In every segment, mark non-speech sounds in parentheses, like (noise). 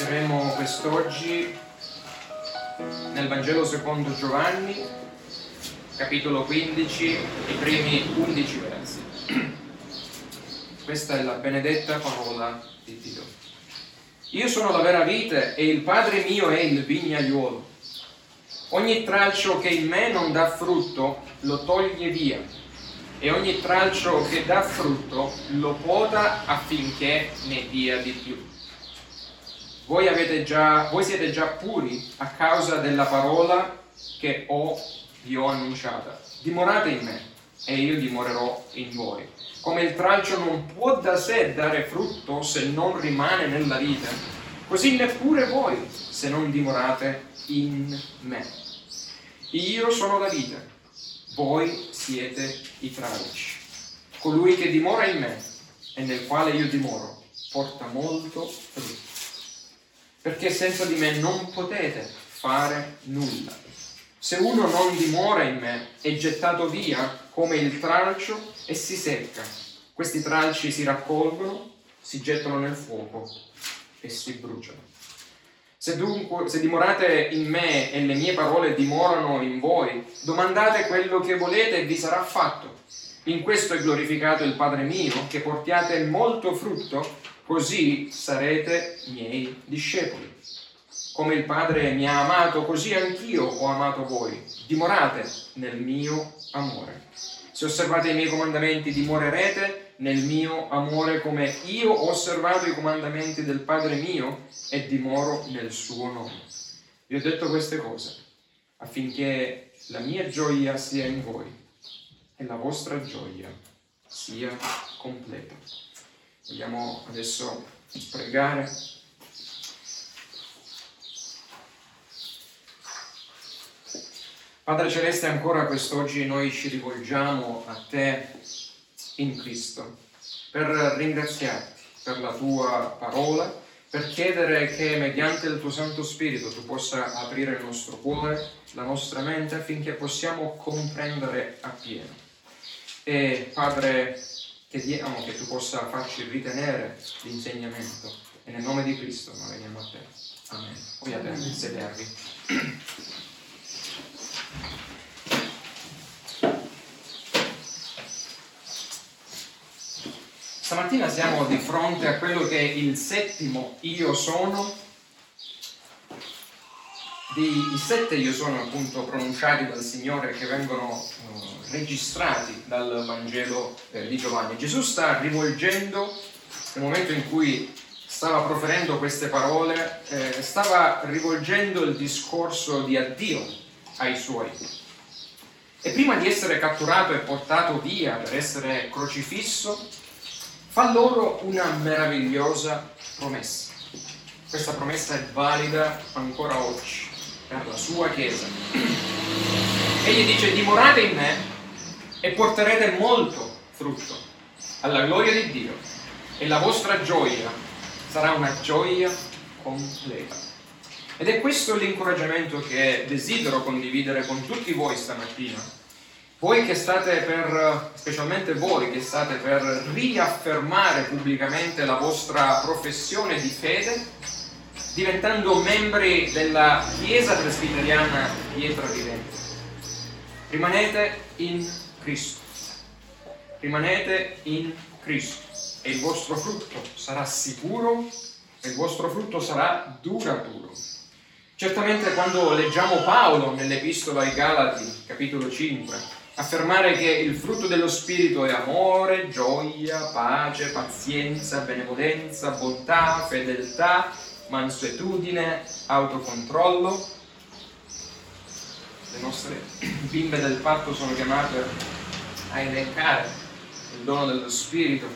Leggeremo quest'oggi nel Vangelo secondo Giovanni, capitolo 15, i primi 11 versi. Questa è la benedetta parola di Dio. Io sono la vera vite e il Padre mio è il vignaiuolo. Ogni tralcio che in me non dà frutto lo toglie via e ogni tralcio che dà frutto lo poda affinché ne dia di più. Voi, già, voi siete già puri a causa della parola che ho, vi ho annunciata. Dimorate in me e io dimorerò in voi. Come il tralcio non può da sé dare frutto se non rimane nella vita, così neppure voi se non dimorate in me. Io sono la vita, voi siete i tralci. Colui che dimora in me e nel quale io dimoro porta molto frutto perché senza di me non potete fare nulla. Se uno non dimora in me, è gettato via come il tralcio e si secca. Questi tralci si raccolgono, si gettano nel fuoco e si bruciano. Se dunque, se dimorate in me e le mie parole dimorano in voi, domandate quello che volete e vi sarà fatto. In questo è glorificato il Padre mio, che portiate molto frutto così sarete miei discepoli. Come il Padre mi ha amato, così anch'io ho amato voi. Dimorate nel mio amore. Se osservate i miei comandamenti, dimorerete nel mio amore come io ho osservato i comandamenti del Padre mio e dimoro nel suo nome. Vi ho detto queste cose affinché la mia gioia sia in voi e la vostra gioia sia completa. Vogliamo adesso pregare. Padre Celeste, ancora quest'oggi noi ci rivolgiamo a te in Cristo per ringraziarti per la tua parola, per chiedere che mediante il tuo Santo Spirito tu possa aprire il nostro cuore, la nostra mente affinché possiamo comprendere appieno. E Padre, chiediamo che tu possa farci ritenere l'insegnamento e nel nome di Cristo noi veniamo a te. Amen. Poi a te, sedervi. Stamattina siamo di fronte a quello che è il settimo io sono dei sette io sono appunto pronunciati dal Signore che vengono uh, registrati dal Vangelo eh, di Giovanni. Gesù sta rivolgendo, nel momento in cui stava proferendo queste parole, eh, stava rivolgendo il discorso di addio ai suoi. E prima di essere catturato e portato via per essere crocifisso, fa loro una meravigliosa promessa. Questa promessa è valida ancora oggi per la sua Chiesa. Egli dice dimorate in me e porterete molto frutto alla gloria di Dio e la vostra gioia sarà una gioia completa. Ed è questo l'incoraggiamento che desidero condividere con tutti voi stamattina. Voi che state per, specialmente voi che state per riaffermare pubblicamente la vostra professione di fede diventando membri della Chiesa presbiteriana Pietra Vivente. Rimanete in Cristo. Rimanete in Cristo e il vostro frutto sarà sicuro e il vostro frutto sarà duraturo. Certamente quando leggiamo Paolo nell'Epistola ai Galati, capitolo 5, affermare che il frutto dello Spirito è amore, gioia, pace, pazienza, benevolenza, bontà, fedeltà, mansuetudine, autocontrollo. Le nostre bimbe del parto sono chiamate a elencare il dono dello Spirito.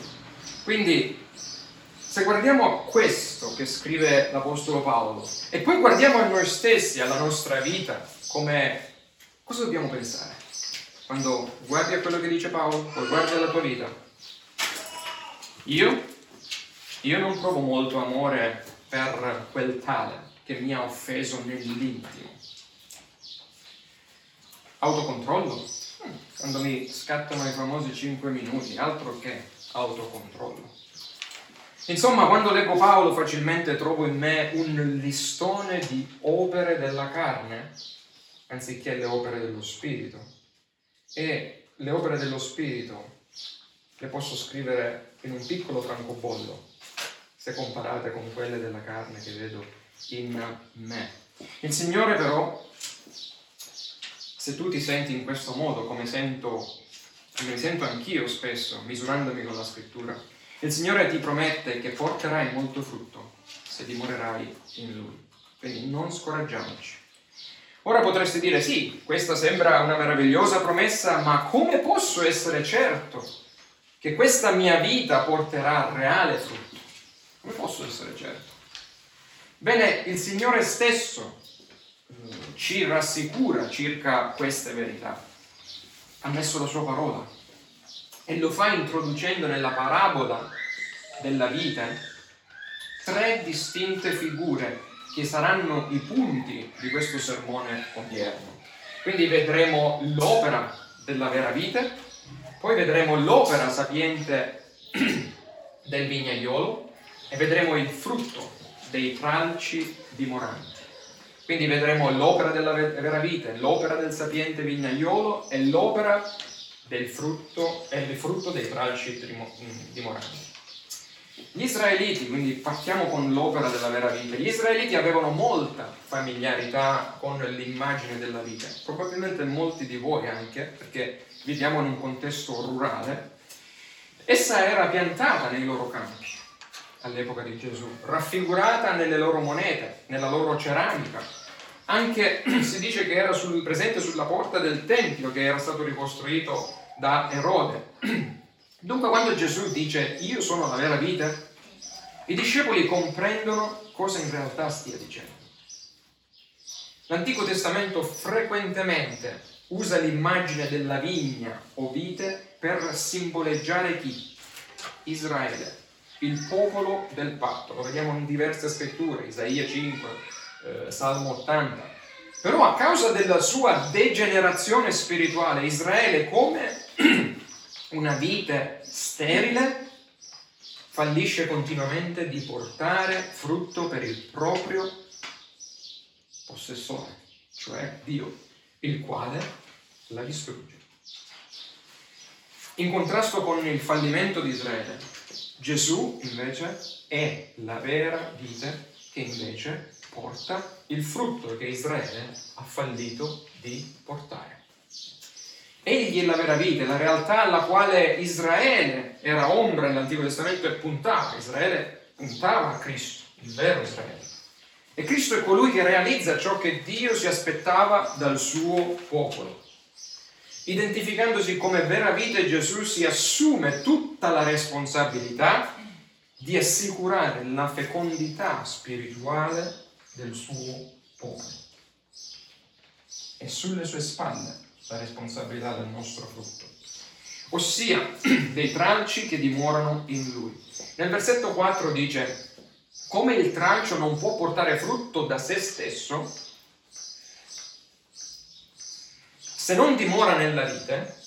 Quindi, se guardiamo a questo che scrive l'Apostolo Paolo e poi guardiamo a noi stessi, alla nostra vita, come cosa dobbiamo pensare? Quando guardi a quello che dice Paolo, poi guardi alla tua vita. Io? Io non provo molto amore per quel tale che mi ha offeso nell'intimo. Autocontrollo? Quando mi scattano i famosi 5 minuti, altro che autocontrollo. Insomma, quando leggo Paolo facilmente trovo in me un listone di opere della carne, anziché le opere dello Spirito. E le opere dello Spirito le posso scrivere in un piccolo francobollo, se comparate con quelle della carne che vedo in me. Il Signore però, se tu ti senti in questo modo, come sento, come mi sento anch'io spesso, misurandomi con la scrittura, il Signore ti promette che porterai molto frutto se dimorerai in Lui. Quindi non scoraggiamoci. Ora potresti dire, sì, questa sembra una meravigliosa promessa, ma come posso essere certo che questa mia vita porterà reale frutto? Come posso essere certo? Bene, il Signore stesso mm, ci rassicura circa queste verità. Ha messo la sua parola e lo fa introducendo nella parabola della vita tre distinte figure che saranno i punti di questo sermone odierno. Quindi vedremo l'opera della vera vite, poi vedremo l'opera sapiente (clears throat) del vignaiolo e vedremo il frutto dei tralci dimoranti. Quindi vedremo l'opera della vera vite, l'opera del sapiente vignaiolo e l'opera del frutto e il frutto dei tralci dimoranti. Gli israeliti, quindi partiamo con l'opera della vera vita, gli israeliti avevano molta familiarità con l'immagine della vita, probabilmente molti di voi anche, perché viviamo in un contesto rurale. Essa era piantata nei loro campi all'epoca di Gesù, raffigurata nelle loro monete, nella loro ceramica. Anche (clears throat) si dice che era sul, presente sulla porta del Tempio che era stato ricostruito da Erode. (clears throat) Dunque quando Gesù dice io sono la vera vita, i discepoli comprendono cosa in realtà stia dicendo. L'Antico Testamento frequentemente usa l'immagine della vigna o vite per simboleggiare chi? Israele, il popolo del patto. Lo vediamo in diverse scritture, Isaia 5, eh, Salmo 80. Però a causa della sua degenerazione spirituale, Israele come (clears throat) una vite sterile fallisce continuamente di portare frutto per il proprio possessore, cioè Dio, il quale la distrugge. In contrasto con il fallimento di Israele, Gesù invece è la vera vite che invece porta il frutto che Israele ha fallito di portare. Egli è la vera vita, la realtà alla quale Israele era ombra nell'Antico Testamento e puntava. Israele puntava a Cristo, il vero Israele. E Cristo è colui che realizza ciò che Dio si aspettava dal suo popolo. Identificandosi come vera vita, Gesù si assume tutta la responsabilità di assicurare la fecondità spirituale del suo popolo. E sulle sue spalle la responsabilità del nostro frutto, ossia (clears throat) dei tralci che dimorano in lui. Nel versetto 4 dice, come il tralcio non può portare frutto da se stesso, se non dimora nella vite,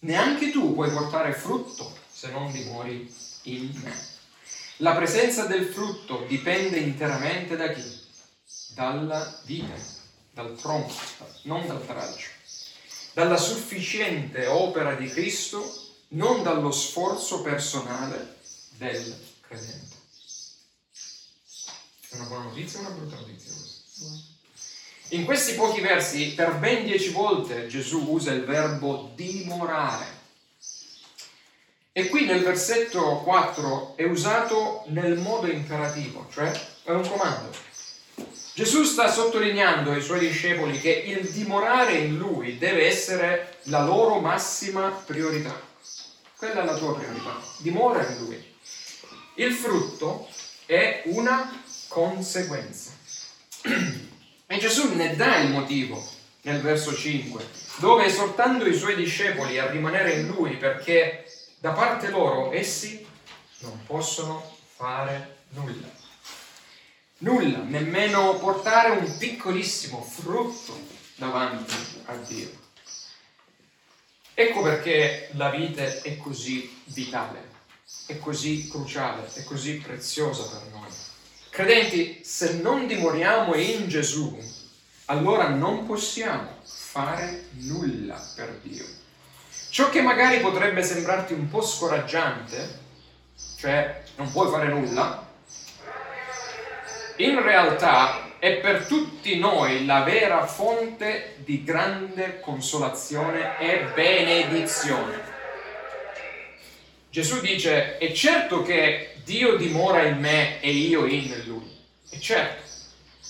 neanche tu puoi portare frutto se non dimori in me. La presenza del frutto dipende interamente da chi? Dalla vite, dal tronco, non dal tralcio dalla sufficiente opera di Cristo, non dallo sforzo personale del credente. È una buona notizia o una brutta notizia questa? In questi pochi versi, per ben dieci volte Gesù usa il verbo dimorare. E qui nel versetto 4 è usato nel modo imperativo, cioè è un comando. Gesù sta sottolineando ai suoi discepoli che il dimorare in lui deve essere la loro massima priorità. Quella è la tua priorità. Dimora in lui. Il frutto è una conseguenza. (clears throat) E Gesù ne dà il motivo nel verso 5, dove esortando i suoi discepoli a rimanere in lui perché da parte loro essi non possono fare nulla nulla, nemmeno portare un piccolissimo frutto davanti a Dio. Ecco perché la vita è così vitale. è così cruciale, è così preziosa per noi. Credenti, se non dimoriamo in Gesù, allora non possiamo fare nulla per Dio. Ciò che magari potrebbe sembrarti un po' scoraggiante, cioè non puoi fare nulla, in realtà è per tutti noi la vera fonte di grande consolazione e benedizione. Gesù dice, è certo che Dio dimora in me e io in lui, è certo.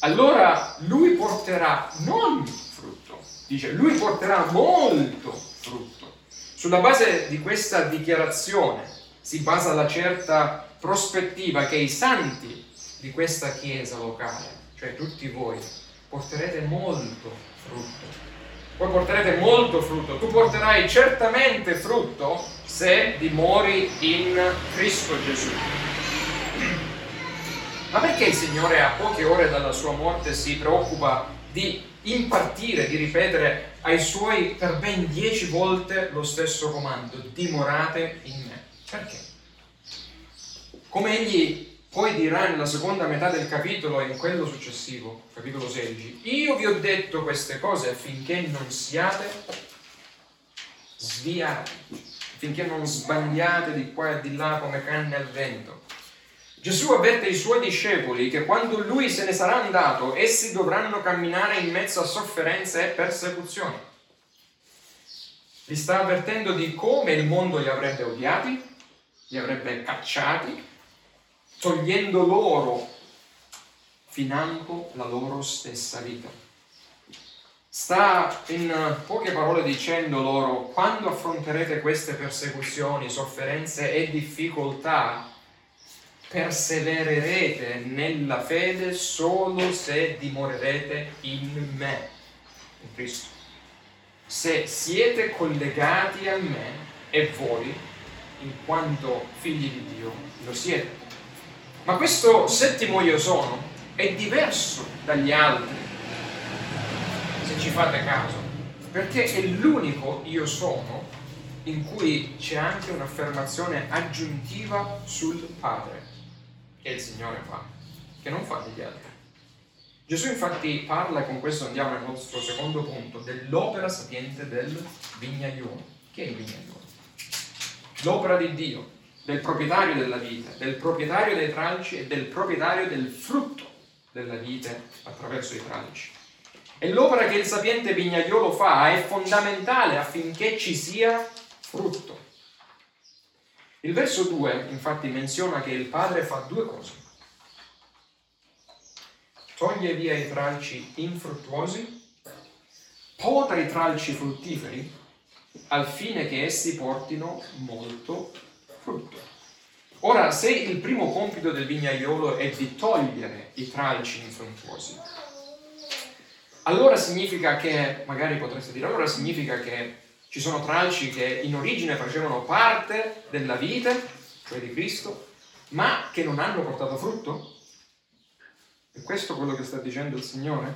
Allora lui porterà non frutto, dice, lui porterà molto frutto. Sulla base di questa dichiarazione si basa la certa prospettiva che i santi di questa chiesa locale, cioè tutti voi, porterete molto frutto. Voi porterete molto frutto, tu porterai certamente frutto se dimori in Cristo Gesù. Ma perché il Signore a poche ore dalla sua morte si preoccupa di impartire, di ripetere ai suoi per ben dieci volte lo stesso comando, dimorate in me? Perché? Come egli poi dirà nella seconda metà del capitolo e in quello successivo, capitolo 16, io vi ho detto queste cose affinché non siate sviati, affinché non sbagliate di qua e di là come canne al vento. Gesù avverte i suoi discepoli che quando lui se ne sarà andato, essi dovranno camminare in mezzo a sofferenze e persecuzioni. Li sta avvertendo di come il mondo li avrebbe odiati, li avrebbe cacciati, togliendo loro financo la loro stessa vita. Sta in poche parole dicendo loro, quando affronterete queste persecuzioni, sofferenze e difficoltà, persevererete nella fede solo se dimorerete in me, in Cristo. Se siete collegati a me e voi, in quanto figli di Dio, lo siete. Ma questo settimo io sono è diverso dagli altri, se ci fate caso, perché è l'unico io sono in cui c'è anche un'affermazione aggiuntiva sul Padre che il Signore fa, che non fa degli altri. Gesù infatti parla, e con questo andiamo al nostro secondo punto, dell'opera sapiente del vignaiolo. Che è il vignaiolo? L'opera di Dio, del proprietario della vita, del proprietario dei tralci e del proprietario del frutto della vite attraverso i tralci. E l'opera che il sapiente vignaiolo fa è fondamentale affinché ci sia frutto. Il verso 2 infatti menziona che il padre fa due cose. Toglie via i tralci infruttuosi, poda i tralci fruttiferi, al fine che essi portino molto frutto. Ora, se il primo compito del vignaiolo è di togliere i tralci infruttuosi, allora significa che, magari potreste dire, allora significa che ci sono tralci che in origine facevano parte della vite, cioè di Cristo, ma che non hanno portato frutto? È questo quello che sta dicendo il Signore?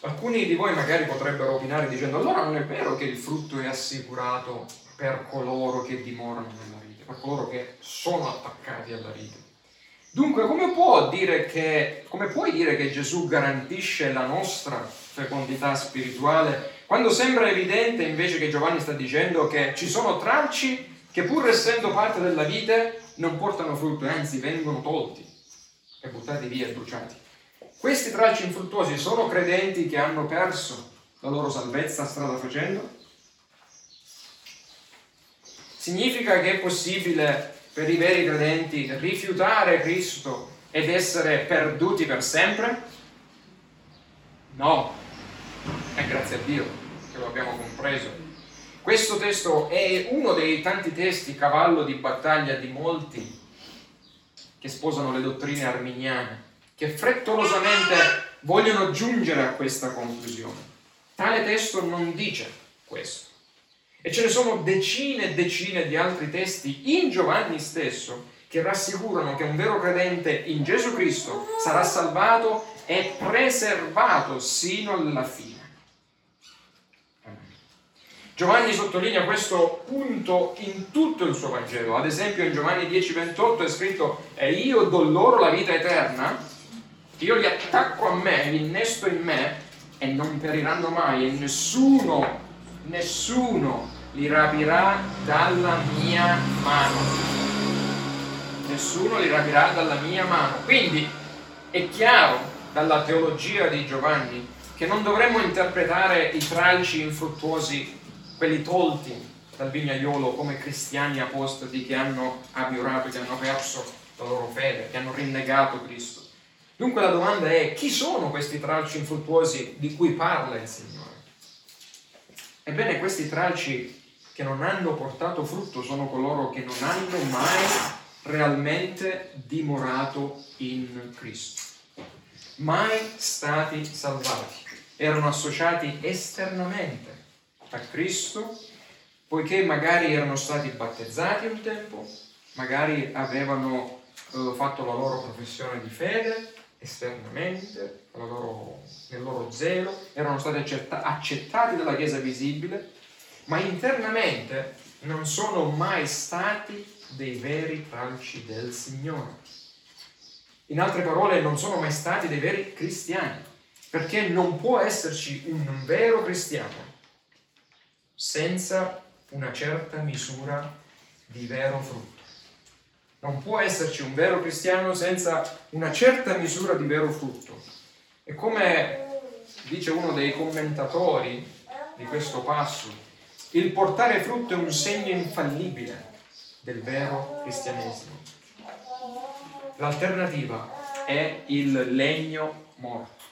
Alcuni di voi magari potrebbero opinare dicendo allora non è vero che il frutto è assicurato per coloro che dimorano nella vita, per coloro che sono attaccati alla vita. Dunque, come, può che, come puoi dire che Gesù garantisce la nostra fecondità spirituale quando sembra evidente invece che Giovanni sta dicendo che ci sono tralci che pur essendo parte della vita non portano frutto, anzi vengono tolti e buttati via e bruciati. Questi tralci infruttuosi sono credenti che hanno perso la loro salvezza strada facendo? Significa che è possibile per i veri credenti rifiutare Cristo ed essere perduti per sempre? No, e grazie a Dio che lo abbiamo compreso. Questo testo è uno dei tanti testi cavallo di battaglia di molti che sposano le dottrine arminiane, che frettolosamente vogliono giungere a questa conclusione. Tale testo non dice questo. E ce ne sono decine e decine di altri testi in Giovanni stesso che rassicurano che un vero credente in Gesù Cristo sarà salvato e preservato sino alla fine. Giovanni sottolinea questo punto in tutto il suo Vangelo. Ad esempio in Giovanni 10:28 è scritto e io do loro la vita eterna, io li attacco a me, li innesto in me e non periranno mai e nessuno, nessuno li rapirà dalla mia mano. Nessuno li rapirà dalla mia mano. Quindi è chiaro dalla teologia di Giovanni che non dovremmo interpretare i tragici infruttuosi quelli tolti dal vignaiolo come cristiani apostati che hanno abiorato, che hanno perso la loro fede, che hanno rinnegato Cristo. Dunque la domanda è chi sono questi tralci infruttuosi di cui parla il Signore? Ebbene, questi tralci che non hanno portato frutto sono coloro che non hanno mai realmente dimorato in Cristo, mai stati salvati, erano associati esternamente a Cristo, poiché magari erano stati battezzati un tempo, magari avevano eh, fatto la loro professione di fede esternamente, loro, nel loro zelo, erano stati accetta- accettati dalla Chiesa visibile, ma internamente non sono mai stati dei veri tralci del Signore. In altre parole, non sono mai stati dei veri cristiani, perché non può esserci un vero cristiano senza una certa misura di vero frutto. Non può esserci un vero cristiano senza una certa misura di vero frutto. E come dice uno dei commentatori di questo passo, il portare frutto è un segno infallibile del vero cristianesimo. L'alternativa è il legno morto.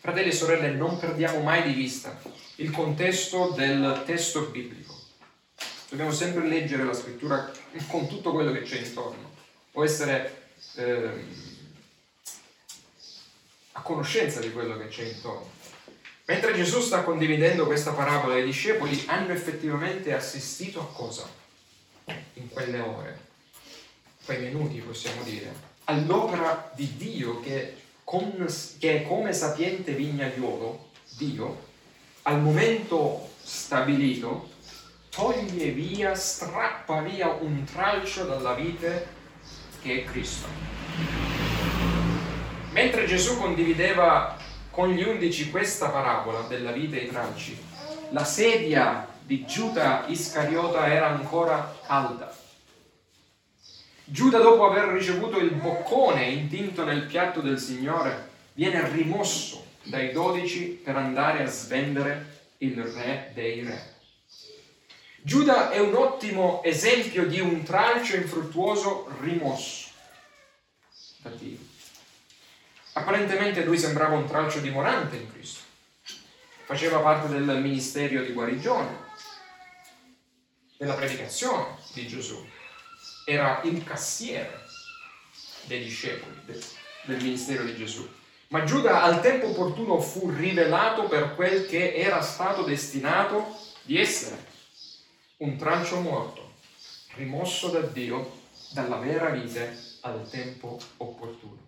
Fratelli e sorelle, non perdiamo mai di vista il contesto del testo biblico. Dobbiamo sempre leggere la scrittura con tutto quello che c'è intorno, o essere eh, a conoscenza di quello che c'è intorno. Mentre Gesù sta condividendo questa parabola, i discepoli hanno effettivamente assistito a cosa? In quelle ore, quei minuti possiamo dire, all'opera di Dio che, con, che è come sapiente vignaiolo, Dio, al momento stabilito toglie via, strappa via un tralcio dalla vite che è Cristo. Mentre Gesù condivideva con gli undici questa parabola della vite e i tralci, la sedia di Giuda Iscariota era ancora calda. Giuda, dopo aver ricevuto il boccone intinto nel piatto del Signore, viene rimosso dai dodici per andare a svendere il re dei re. Giuda è un ottimo esempio di un tralcio infruttuoso rimosso da Dio. Apparentemente lui sembrava un tralcio dimorante in Cristo. Faceva parte del ministero di guarigione, della predicazione di Gesù. Era il cassiere dei discepoli del, del ministero di Gesù. Ma Giuda al tempo opportuno fu rivelato per quel che era stato destinato di essere, un trancio morto, rimosso da Dio dalla vera vite al tempo opportuno.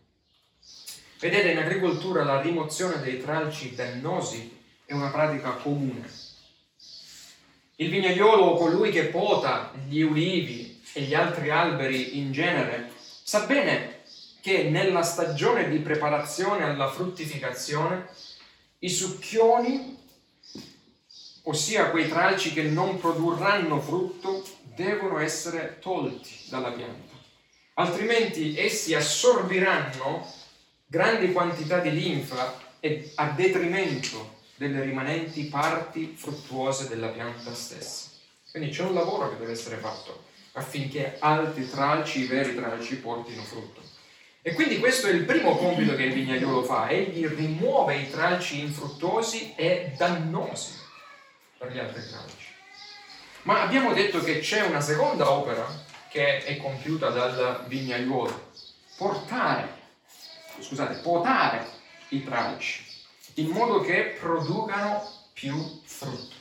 Vedete, in agricoltura la rimozione dei tralci dannosi è una pratica comune. Il vignaiolo, colui che pota gli ulivi e gli altri alberi in genere, sa bene che nella stagione di preparazione alla fruttificazione i succhioni, ossia quei tralci che non produrranno frutto, devono essere tolti dalla pianta, altrimenti essi assorbiranno grandi quantità di linfa e a detrimento delle rimanenti parti fruttuose della pianta stessa. Quindi c'è un lavoro che deve essere fatto affinché altri tralci, i veri tralci, portino frutto. E quindi questo è il primo compito che il vignaiolo fa, egli rimuove i tralci infruttuosi e dannosi per gli altri tralci. Ma abbiamo detto che c'è una seconda opera che è compiuta dal vignaiolo, portare, scusate, potare i tralci, in modo che producano più frutto.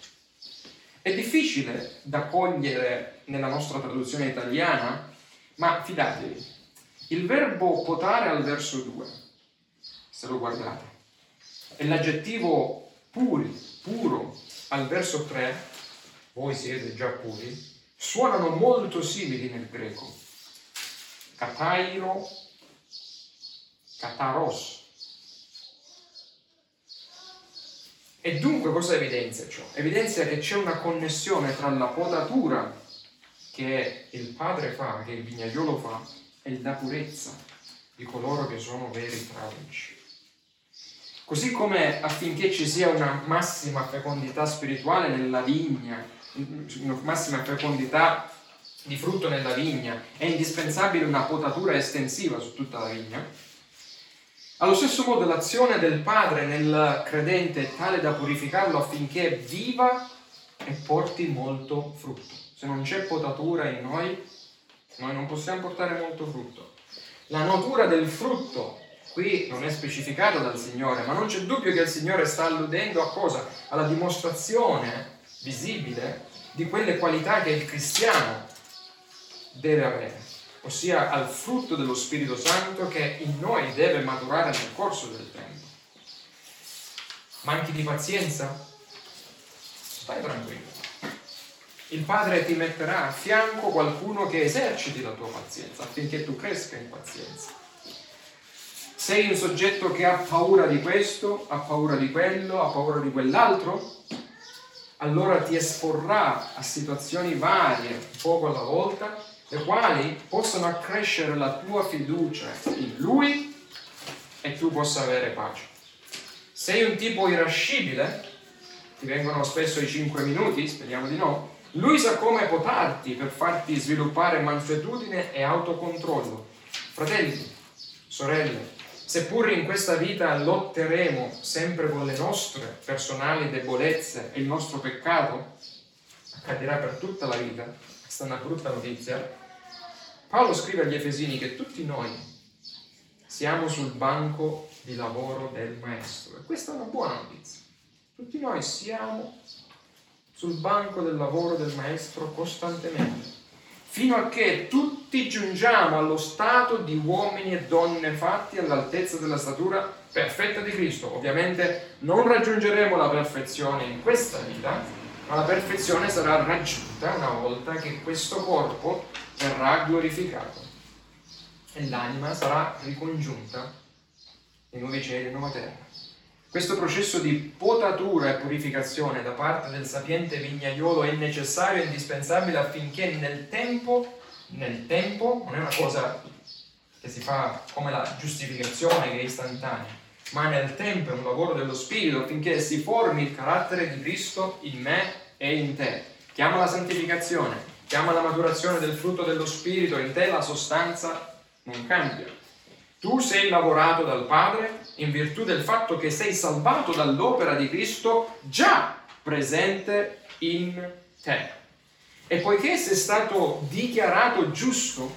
È difficile da cogliere nella nostra traduzione italiana, ma fidatevi, il verbo potare al verso 2, se lo guardate, è l'aggettivo puri, puro, al verso 3, voi siete già puri, suonano molto simili nel greco. Katairo, kataros. E dunque cosa evidenzia ciò? Evidenzia che c'è una connessione tra la potatura che il padre fa, che il vignaiolo fa, e la purezza di coloro che sono veri tragici. Così come affinché ci sia una massima fecondità spirituale nella vigna, una massima fecondità di frutto nella vigna, è indispensabile una potatura estensiva su tutta la vigna. Allo stesso modo l'azione del Padre nel credente è tale da purificarlo affinché viva e porti molto frutto. Se non c'è potatura in noi, noi non possiamo portare molto frutto. La natura del frutto qui non è specificato dal Signore, ma non c'è dubbio che il Signore sta alludendo a cosa? Alla dimostrazione visibile di quelle qualità che il cristiano deve avere, ossia al frutto dello Spirito Santo che in noi deve maturare nel corso del tempo. Manchi di pazienza? Stai tranquillo. Il Padre ti metterà a fianco qualcuno che eserciti la tua pazienza affinché tu cresca in pazienza. Sei un soggetto che ha paura di questo, ha paura di quello, ha paura di quell'altro? Allora ti esporrà a situazioni varie, poco alla volta, le quali possono accrescere la tua fiducia in Lui e tu possa avere pace. Sei un tipo irascibile? Ti vengono spesso i 5 minuti? Speriamo di no. Lui sa come potarti per farti sviluppare mansuetudine e autocontrollo. Fratelli, sorelle, Seppur in questa vita lotteremo sempre con le nostre personali debolezze e il nostro peccato, accadrà per tutta la vita, questa è una brutta notizia, Paolo scrive agli Efesini che tutti noi siamo sul banco di lavoro del Maestro e questa è una buona notizia. Tutti noi siamo sul banco del lavoro del Maestro costantemente fino a che tutti giungiamo allo stato di uomini e donne fatti all'altezza della statura perfetta di Cristo. Ovviamente non raggiungeremo la perfezione in questa vita, ma la perfezione sarà raggiunta una volta che questo corpo verrà glorificato e l'anima sarà ricongiunta nei nuovi cieli e nuova terra. Questo processo di potatura e purificazione da parte del sapiente vignaiolo è necessario e indispensabile affinché nel tempo, nel tempo, non è una cosa che si fa come la giustificazione che è istantanea, ma nel tempo è un lavoro dello Spirito affinché si formi il carattere di Cristo in me e in te. Chiama la santificazione, chiama la maturazione del frutto dello Spirito, in te la sostanza non cambia. Tu sei lavorato dal Padre in virtù del fatto che sei salvato dall'opera di Cristo già presente in te. E poiché sei stato dichiarato giusto,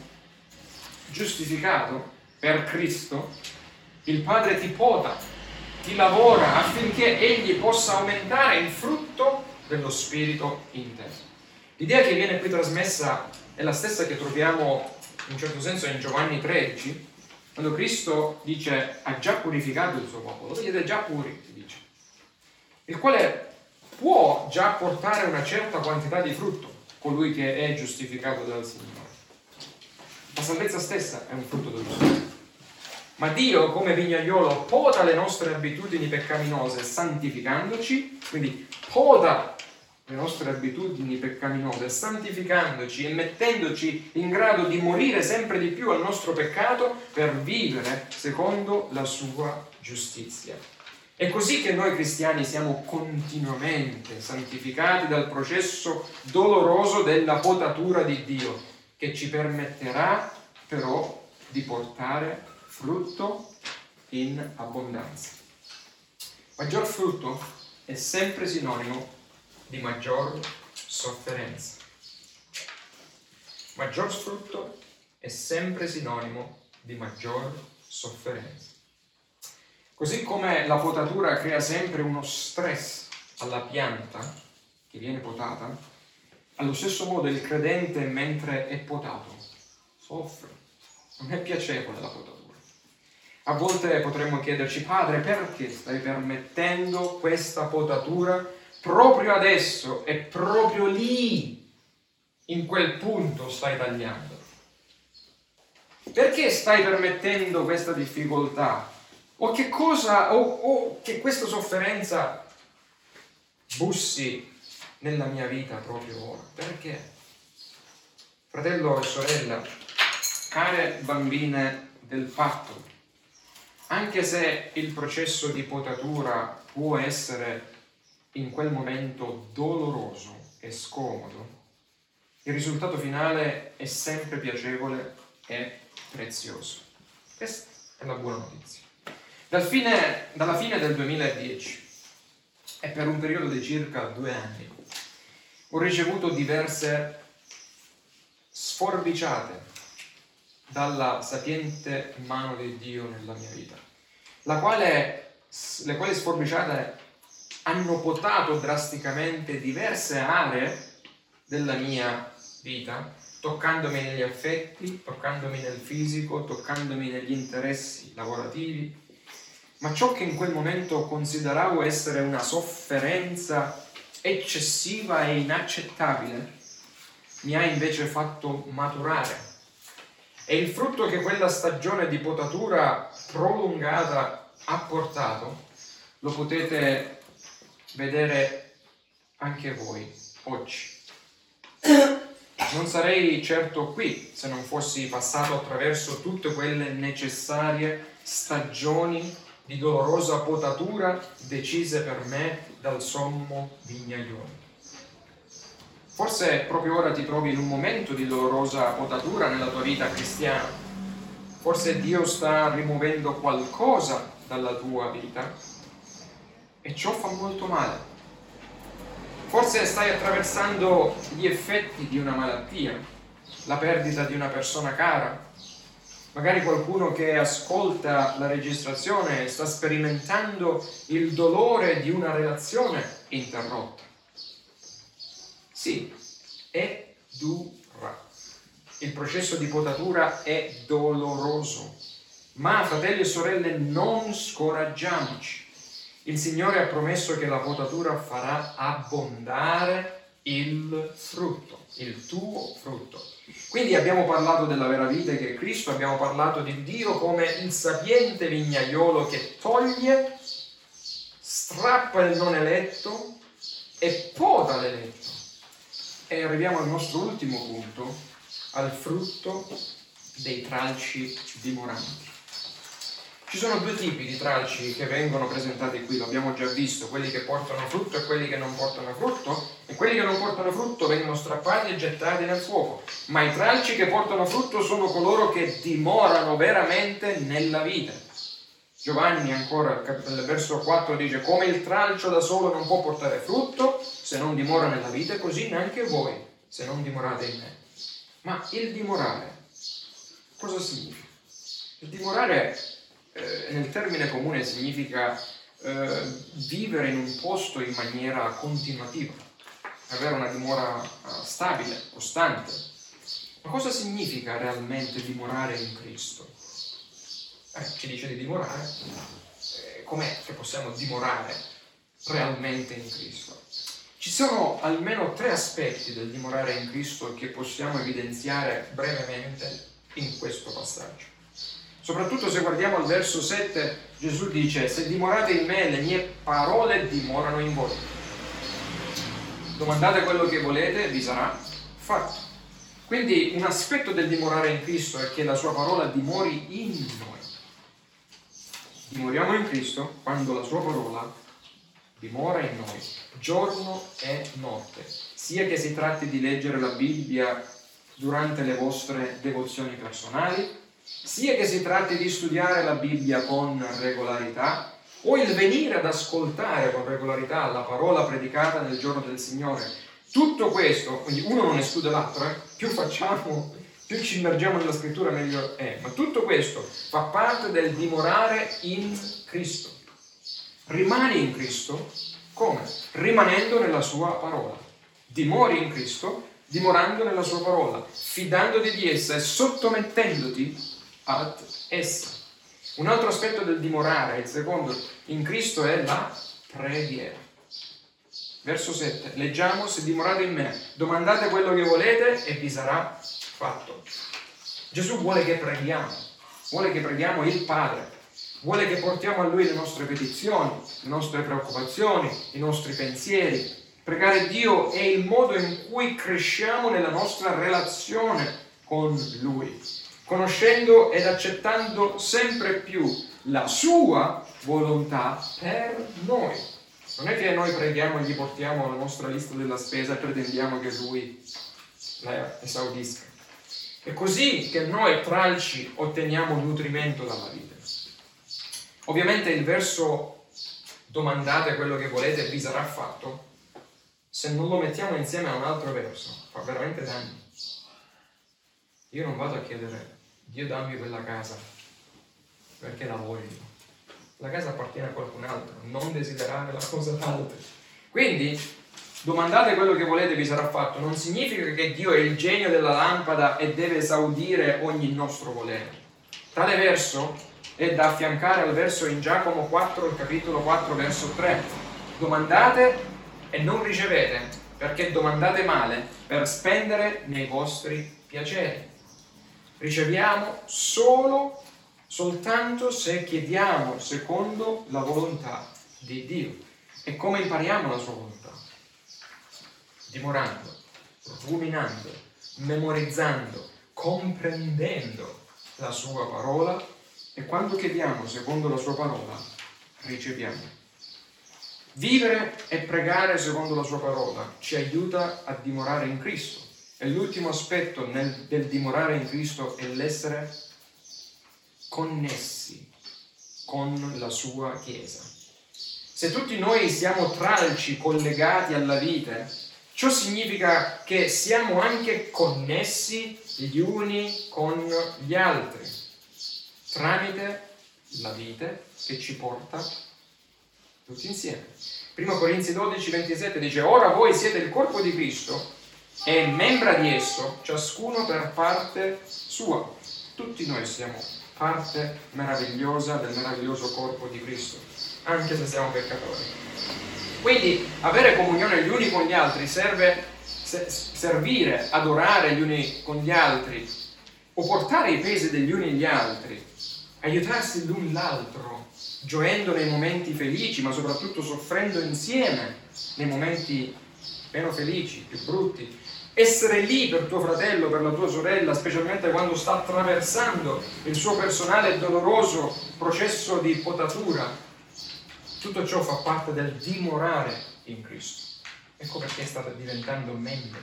giustificato per Cristo, il Padre ti pota, ti lavora affinché Egli possa aumentare il frutto dello Spirito in te. L'idea che viene qui trasmessa è la stessa che troviamo in un certo senso in Giovanni 13, quando Cristo dice ha già purificato il suo popolo, siete già puri, dice, il quale può già portare una certa quantità di frutto, colui che è giustificato dal Signore. La salvezza stessa è un frutto dello Spirito. Ma Dio, come vignaiolo, poda le nostre abitudini peccaminose santificandoci, quindi poda le nostre abitudini peccaminose, santificandoci e mettendoci in grado di morire sempre di più al nostro peccato per vivere secondo la sua giustizia. È così che noi cristiani siamo continuamente santificati dal processo doloroso della potatura di Dio, che ci permetterà però di portare frutto in abbondanza. Maggior frutto è sempre sinonimo di maggior sofferenza. Maggior sfrutto è sempre sinonimo di maggior sofferenza. Così come la potatura crea sempre uno stress alla pianta che viene potata, allo stesso modo il credente mentre è potato soffre, non è piacevole la potatura. A volte potremmo chiederci, Padre, perché stai permettendo questa potatura proprio adesso e proprio lì, in quel punto stai tagliando? Perché stai permettendo questa difficoltà? O che cosa, o, o che questa sofferenza bussi nella mia vita proprio ora? Perché? Fratello e sorella, care bambine del patto, anche se il processo di potatura può essere in quel momento doloroso e scomodo, il risultato finale è sempre piacevole e prezioso. Questa è la buona notizia. Dal fine, dalla fine del 2010 e per un periodo di circa due anni ho ricevuto diverse sforbiciate dalla sapiente mano di Dio nella mia vita, la quale, le quali sforbiciate hanno potato drasticamente diverse aree della mia vita, toccandomi negli affetti, toccandomi nel fisico, toccandomi negli interessi lavorativi, ma ciò che in quel momento consideravo essere una sofferenza eccessiva e inaccettabile mi ha invece fatto maturare. E il frutto che quella stagione di potatura prolungata ha portato lo potete vedere anche voi oggi. Non sarei certo qui se non fossi passato attraverso tutte quelle necessarie stagioni di dolorosa potatura decise per me dal sommo vignaiolo. Forse proprio ora ti trovi in un momento di dolorosa potatura nella tua vita cristiana. Forse Dio sta rimuovendo qualcosa dalla tua vita e ciò fa molto male. Forse stai attraversando gli effetti di una malattia, la perdita di una persona cara, Magari qualcuno che ascolta la registrazione sta sperimentando il dolore di una relazione interrotta. Sì, è dura. Il processo di potatura è doloroso. Ma, fratelli e sorelle, non scoraggiamoci. Il Signore ha promesso che la potatura farà abbondare il frutto, il tuo frutto. Quindi abbiamo parlato della vera vita che è Cristo, abbiamo parlato di Dio come il sapiente vignaiolo che toglie, strappa il non eletto e poda l'eletto. E arriviamo al nostro ultimo punto, al frutto dei tralci dimoranti. Ci sono due tipi di tralci che vengono presentati qui, lo abbiamo già visto, quelli che portano frutto e quelli che non portano frutto, e quelli che non portano frutto vengono strappati e gettati nel fuoco, ma i tralci che portano frutto sono coloro che dimorano veramente nella vita. Giovanni ancora nel verso 4 dice come il tralcio da solo non può portare frutto se non dimora nella vita, così neanche voi se non dimorate in me. Ma il dimorare cosa significa? Il dimorare eh, nel termine comune significa eh, vivere in un posto in maniera continuativa, avere una dimora eh, stabile, costante. Ma cosa significa realmente dimorare in Cristo? Eh, ci dice di dimorare. Eh, com'è che possiamo dimorare realmente in Cristo? Ci sono almeno tre aspetti del dimorare in Cristo che possiamo evidenziare brevemente in questo passaggio. Soprattutto se guardiamo al verso 7, Gesù dice, se dimorate in me, le mie parole dimorano in voi. Domandate quello che volete, vi sarà fatto. Quindi un aspetto del dimorare in Cristo è che la sua parola dimori in noi. Dimoriamo in Cristo quando la sua parola dimora in noi, giorno e notte, sia che si tratti di leggere la Bibbia durante le vostre devozioni personali, sia che si tratti di studiare la Bibbia con regolarità o il venire ad ascoltare con regolarità la parola predicata nel giorno del Signore. Tutto questo, quindi uno non esclude l'altro, eh? più facciamo, più ci immergiamo nella scrittura meglio è, ma tutto questo fa parte del dimorare in Cristo. Rimani in Cristo come? Rimanendo nella sua parola. Dimori in Cristo dimorando nella sua parola, fidandoti di essa e sottomettendoti ad essa. Un altro aspetto del dimorare, il secondo, in Cristo è la preghiera. Verso 7. Leggiamo, se dimorate in me, domandate quello che volete e vi sarà fatto. Gesù vuole che preghiamo, vuole che preghiamo il Padre, vuole che portiamo a Lui le nostre petizioni, le nostre preoccupazioni, i nostri pensieri. Pregare Dio è il modo in cui cresciamo nella nostra relazione con Lui, conoscendo ed accettando sempre più la Sua volontà per noi. Non è che noi preghiamo e gli portiamo la nostra lista della spesa e pretendiamo che lui la esaudisca. È così che noi tralci otteniamo nutrimento dalla vita. Ovviamente il verso domandate quello che volete vi sarà fatto, se non lo mettiamo insieme a un altro verso, fa veramente danni. Io non vado a chiedere, Dio dammi quella casa, perché la voglio la casa appartiene a qualcun altro, non desiderare la cosa d'altri. Quindi, domandate quello che volete vi sarà fatto, non significa che Dio è il genio della lampada e deve esaudire ogni nostro volere. Tale verso è da affiancare al verso in Giacomo 4, il capitolo 4, verso 3. Domandate e non ricevete, perché domandate male per spendere nei vostri piaceri. Riceviamo solo soltanto se chiediamo secondo la volontà di Dio. E come impariamo la sua volontà? Dimorando, ruminando, memorizzando, comprendendo la sua parola e quando chiediamo secondo la sua parola, riceviamo. Vivere e pregare secondo la sua parola ci aiuta a dimorare in Cristo. E l'ultimo aspetto nel, del dimorare in Cristo è l'essere connessi con la sua Chiesa. Se tutti noi siamo tralci collegati alla vita, ciò significa che siamo anche connessi gli uni con gli altri, tramite la vita che ci porta tutti insieme. 1 Corinzi 12, 27 dice, ora voi siete il corpo di Cristo e membra di esso, ciascuno per parte sua. Tutti noi siamo parte meravigliosa del meraviglioso corpo di Cristo, anche se siamo peccatori. Quindi avere comunione gli uni con gli altri serve servire, adorare gli uni con gli altri, o portare i pesi degli uni agli altri, aiutarsi l'un l'altro, gioendo nei momenti felici, ma soprattutto soffrendo insieme nei momenti meno felici, più brutti, essere lì per tuo fratello, per la tua sorella, specialmente quando sta attraversando il suo personale doloroso processo di potatura. Tutto ciò fa parte del dimorare in Cristo. Ecco perché state diventando membri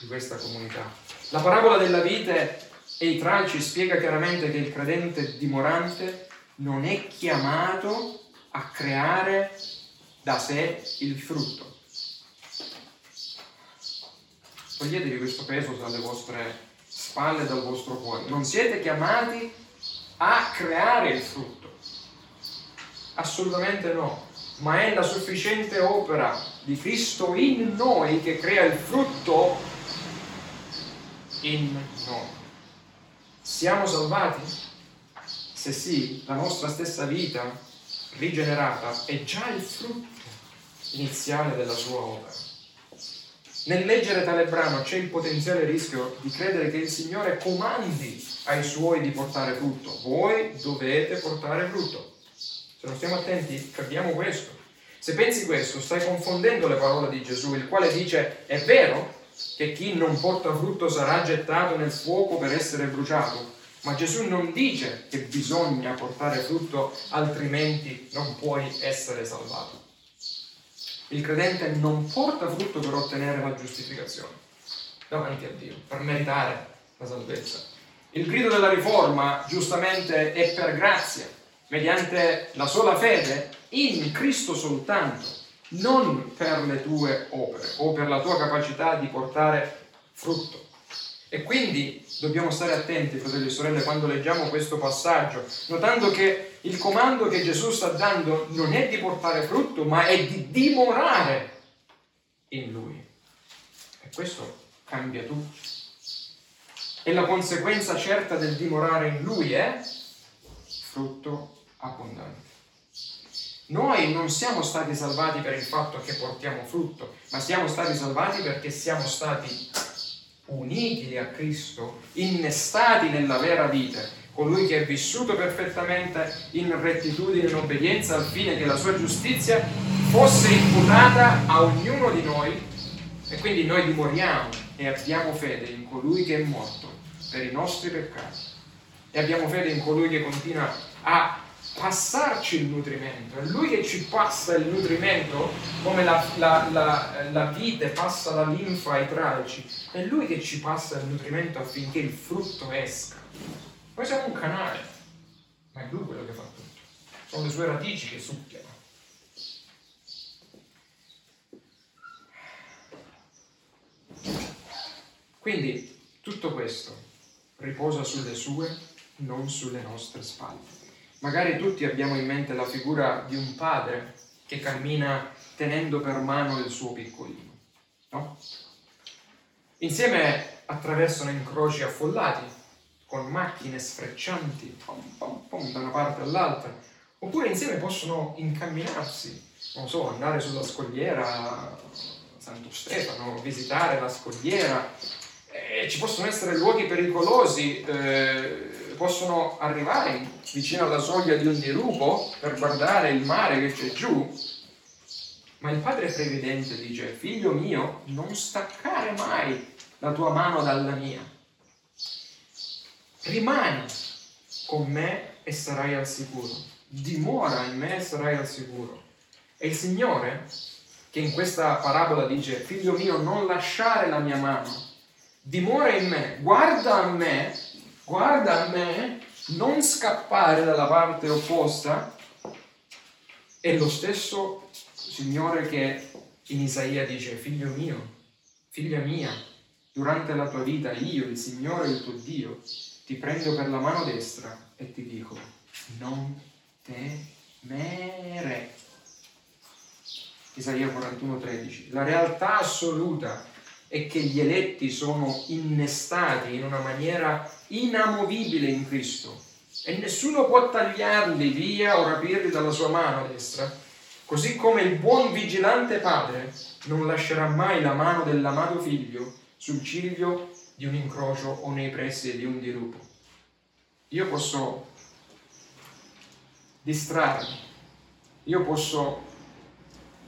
di questa comunità. La parabola della vite e i tralci spiega chiaramente che il credente dimorante non è chiamato a creare da sé il frutto toglietevi questo peso dalle vostre spalle dal vostro cuore. Non siete chiamati a creare il frutto. Assolutamente no. Ma è la sufficiente opera di Cristo in noi che crea il frutto in noi. Siamo salvati? Se sì, la nostra stessa vita rigenerata è già il frutto iniziale della sua opera. Nel leggere tale brano c'è il potenziale rischio di credere che il Signore comandi ai suoi di portare frutto. Voi dovete portare frutto. Se non stiamo attenti, capiamo questo. Se pensi questo, stai confondendo le parole di Gesù, il quale dice, è vero che chi non porta frutto sarà gettato nel fuoco per essere bruciato, ma Gesù non dice che bisogna portare frutto, altrimenti non puoi essere salvato. Il credente non porta frutto per ottenere la giustificazione davanti a Dio, per meritare la salvezza. Il grido della riforma, giustamente, è per grazia, mediante la sola fede in Cristo soltanto, non per le tue opere o per la tua capacità di portare frutto. E quindi dobbiamo stare attenti, fratelli e sorelle, quando leggiamo questo passaggio, notando che il comando che Gesù sta dando non è di portare frutto, ma è di dimorare in Lui. E questo cambia tutto. E la conseguenza certa del dimorare in Lui è frutto abbondante. Noi non siamo stati salvati per il fatto che portiamo frutto, ma siamo stati salvati perché siamo stati uniti a Cristo, innestati nella vera vita, colui che è vissuto perfettamente in rettitudine e in obbedienza al fine che la sua giustizia fosse imputata a ognuno di noi. E quindi noi dimoriamo e abbiamo fede in colui che è morto per i nostri peccati. E abbiamo fede in colui che continua a passarci il nutrimento, è lui che ci passa il nutrimento come la, la, la, la vite passa la linfa ai tralci, è lui che ci passa il nutrimento affinché il frutto esca. Noi siamo un canale, ma è lui quello che fa tutto, sono le sue radici che succhiano. Quindi tutto questo riposa sulle sue, non sulle nostre spalle. Magari tutti abbiamo in mente la figura di un padre che cammina tenendo per mano il suo piccolino, no? Insieme attraversano incroci affollati, con macchine sfreccianti, pom, pom, pom, da una parte all'altra, oppure insieme possono incamminarsi, non so, andare sulla scogliera Santo Stefano, visitare la scogliera, e ci possono essere luoghi pericolosi, eh, possono arrivare vicino alla soglia di un dirupo per guardare il mare che c'è giù, ma il padre previdente dice, figlio mio, non staccare mai la tua mano dalla mia. Rimani con me e sarai al sicuro. Dimora in me e sarai al sicuro. E il Signore, che in questa parabola dice, figlio mio, non lasciare la mia mano, dimora in me, guarda a me guarda a me, non scappare dalla parte opposta, è lo stesso Signore che in Isaia dice, figlio mio, figlia mia, durante la tua vita io, il Signore, il tuo Dio, ti prendo per la mano destra e ti dico, non temere. Isaia 41:13. La realtà assoluta è che gli eletti sono innestati in una maniera inamovibile in Cristo. E nessuno può tagliarli via o rapirli dalla sua mano destra, così come il buon vigilante padre non lascerà mai la mano dell'amato figlio sul ciglio di un incrocio o nei pressi di un dirupo. Io posso distrarmi, io posso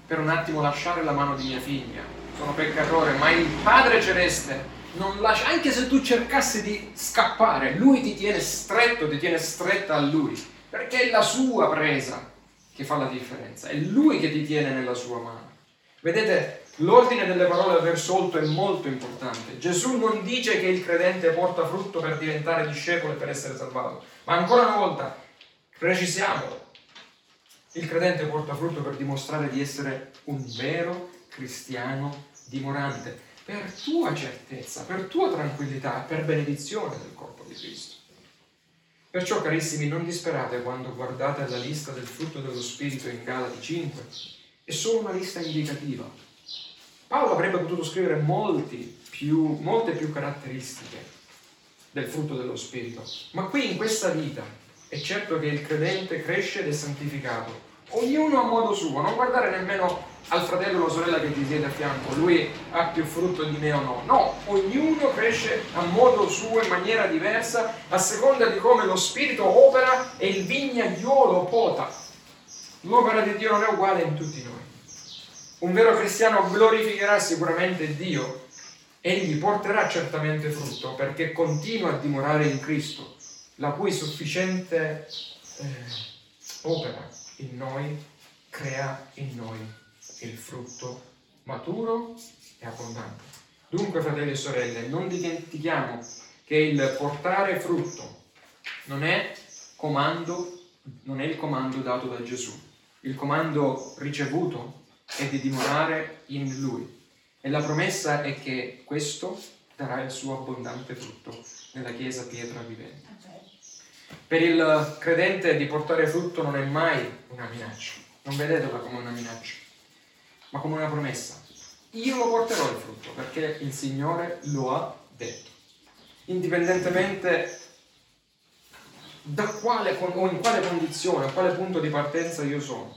per un attimo lasciare la mano di mia figlia, sono peccatore, ma il Padre Celeste non lascia, anche se tu cercassi di scappare, Lui ti tiene stretto, ti tiene stretta a Lui, perché è la sua presa che fa la differenza, è Lui che ti tiene nella sua mano. Vedete, l'ordine delle parole verso 8 è molto importante. Gesù non dice che il credente porta frutto per diventare discepolo e per essere salvato, ma ancora una volta, precisiamolo, il credente porta frutto per dimostrare di essere un vero cristiano dimorante, per tua certezza, per tua tranquillità, per benedizione del corpo di Cristo. Perciò, carissimi, non disperate quando guardate la lista del frutto dello Spirito in Galati 5, è solo una lista indicativa. Paolo avrebbe potuto scrivere più, molte più caratteristiche del frutto dello Spirito, ma qui in questa vita è certo che il credente cresce ed è santificato, ognuno a modo suo, non guardare nemmeno al fratello o alla sorella che ti siede a fianco, lui ha più frutto di me o no. No, ognuno cresce a modo suo, in maniera diversa, a seconda di come lo Spirito opera e il vignaiolo pota. L'opera di Dio non è uguale in tutti noi. Un vero cristiano glorificherà sicuramente Dio, egli porterà certamente frutto perché continua a dimorare in Cristo, la cui sufficiente eh, opera in noi crea in noi il frutto maturo e abbondante. Dunque, fratelli e sorelle, non dimentichiamo che il portare frutto non è, comando, non è il comando dato da Gesù. Il comando ricevuto è di dimorare in Lui. E la promessa è che questo darà il suo abbondante frutto nella Chiesa pietra vivente. Per il credente di portare frutto non è mai una minaccia, non vedetela come una minaccia ma come una promessa. Io lo porterò il frutto perché il Signore lo ha detto. Indipendentemente da quale, o in quale condizione, a quale punto di partenza io sono.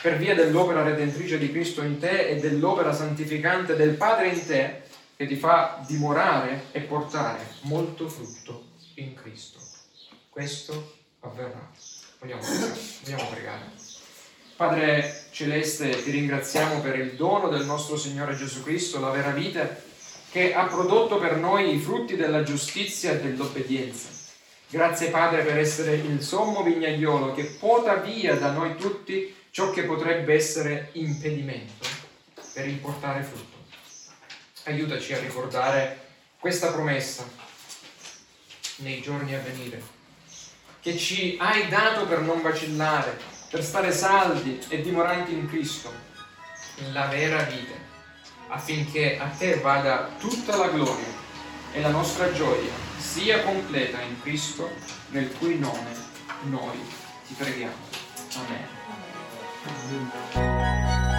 Per via dell'opera redentrice di Cristo in te e dell'opera santificante del Padre in te, che ti fa dimorare e portare molto frutto in Cristo. Questo avverrà. Vogliamo pregare. Vogliamo pregare. Padre Celeste, ti ringraziamo per il dono del nostro Signore Gesù Cristo, la vera vita, che ha prodotto per noi i frutti della giustizia e dell'obbedienza. Grazie Padre per essere il sommo vignaiolo che pota via da noi tutti ciò che potrebbe essere impedimento per il frutto. Aiutaci a ricordare questa promessa nei giorni a venire, che ci hai dato per non vacillare, per stare saldi e dimoranti in Cristo, la vera vita, affinché a te vada tutta la gloria e la nostra gioia sia completa in Cristo, nel cui nome noi ti preghiamo. Amen. Amen.